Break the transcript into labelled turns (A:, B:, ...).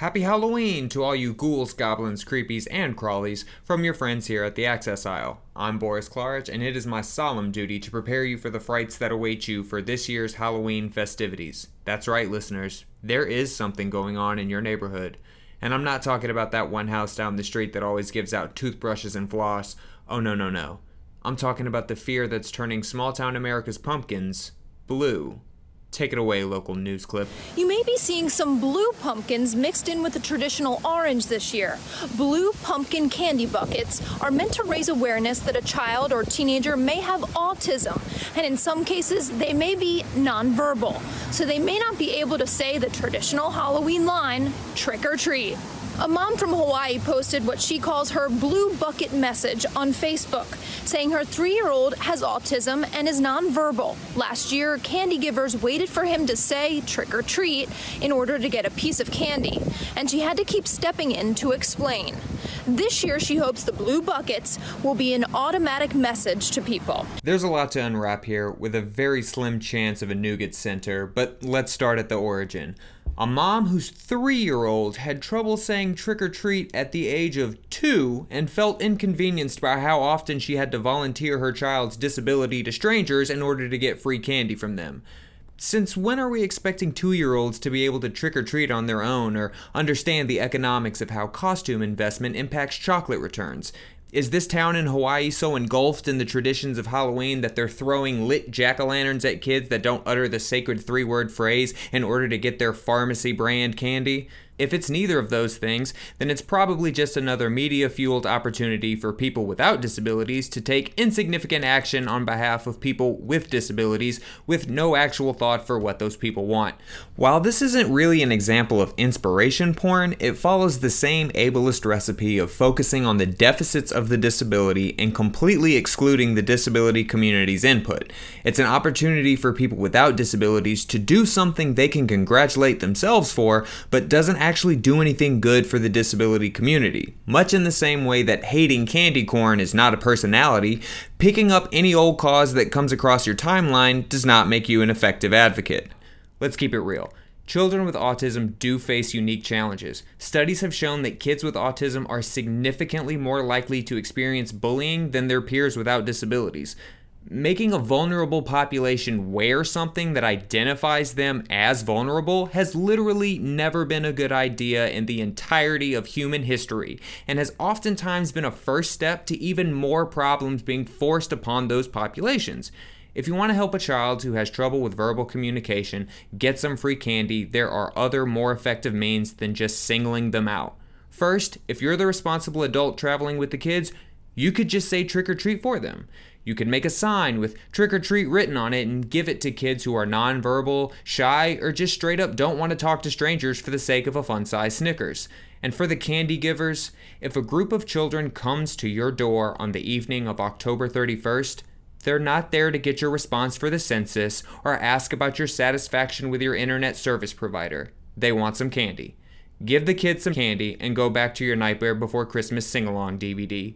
A: Happy Halloween to all you ghouls, goblins, creepies, and crawlies from your friends here at the Access Aisle. I'm Boris Klaric, and it is my solemn duty to prepare you for the frights that await you for this year's Halloween festivities. That's right, listeners. There is something going on in your neighborhood. And I'm not talking about that one house down the street that always gives out toothbrushes and floss. Oh, no, no, no. I'm talking about the fear that's turning small town America's pumpkins blue. Take it away, local news clip.
B: You may be seeing some blue pumpkins mixed in with the traditional orange this year. Blue pumpkin candy buckets are meant to raise awareness that a child or teenager may have autism, and in some cases, they may be nonverbal. So they may not be able to say the traditional Halloween line, trick or treat. A mom from Hawaii posted what she calls her blue bucket message on Facebook, saying her three year old has autism and is nonverbal. Last year, candy givers waited for him to say trick or treat in order to get a piece of candy, and she had to keep stepping in to explain. This year, she hopes the blue buckets will be an automatic message to people.
A: There's a lot to unwrap here with a very slim chance of a nougat center, but let's start at the origin. A mom whose three year old had trouble saying trick or treat at the age of two and felt inconvenienced by how often she had to volunteer her child's disability to strangers in order to get free candy from them. Since when are we expecting two year olds to be able to trick or treat on their own or understand the economics of how costume investment impacts chocolate returns? Is this town in Hawaii so engulfed in the traditions of Halloween that they're throwing lit jack o' lanterns at kids that don't utter the sacred three word phrase in order to get their pharmacy brand candy? If it's neither of those things, then it's probably just another media fueled opportunity for people without disabilities to take insignificant action on behalf of people with disabilities with no actual thought for what those people want. While this isn't really an example of inspiration porn, it follows the same ableist recipe of focusing on the deficits of the disability and completely excluding the disability community's input. It's an opportunity for people without disabilities to do something they can congratulate themselves for, but doesn't actually actually do anything good for the disability community. Much in the same way that hating candy corn is not a personality, picking up any old cause that comes across your timeline does not make you an effective advocate. Let's keep it real. Children with autism do face unique challenges. Studies have shown that kids with autism are significantly more likely to experience bullying than their peers without disabilities making a vulnerable population wear something that identifies them as vulnerable has literally never been a good idea in the entirety of human history and has oftentimes been a first step to even more problems being forced upon those populations. If you want to help a child who has trouble with verbal communication get some free candy, there are other more effective means than just singling them out. First, if you're the responsible adult traveling with the kids, you could just say trick or treat for them. You could make a sign with trick or treat written on it and give it to kids who are nonverbal, shy, or just straight up don't want to talk to strangers for the sake of a fun size Snickers. And for the candy givers, if a group of children comes to your door on the evening of October 31st, they're not there to get your response for the census or ask about your satisfaction with your internet service provider. They want some candy. Give the kids some candy and go back to your Nightmare Before Christmas sing along DVD.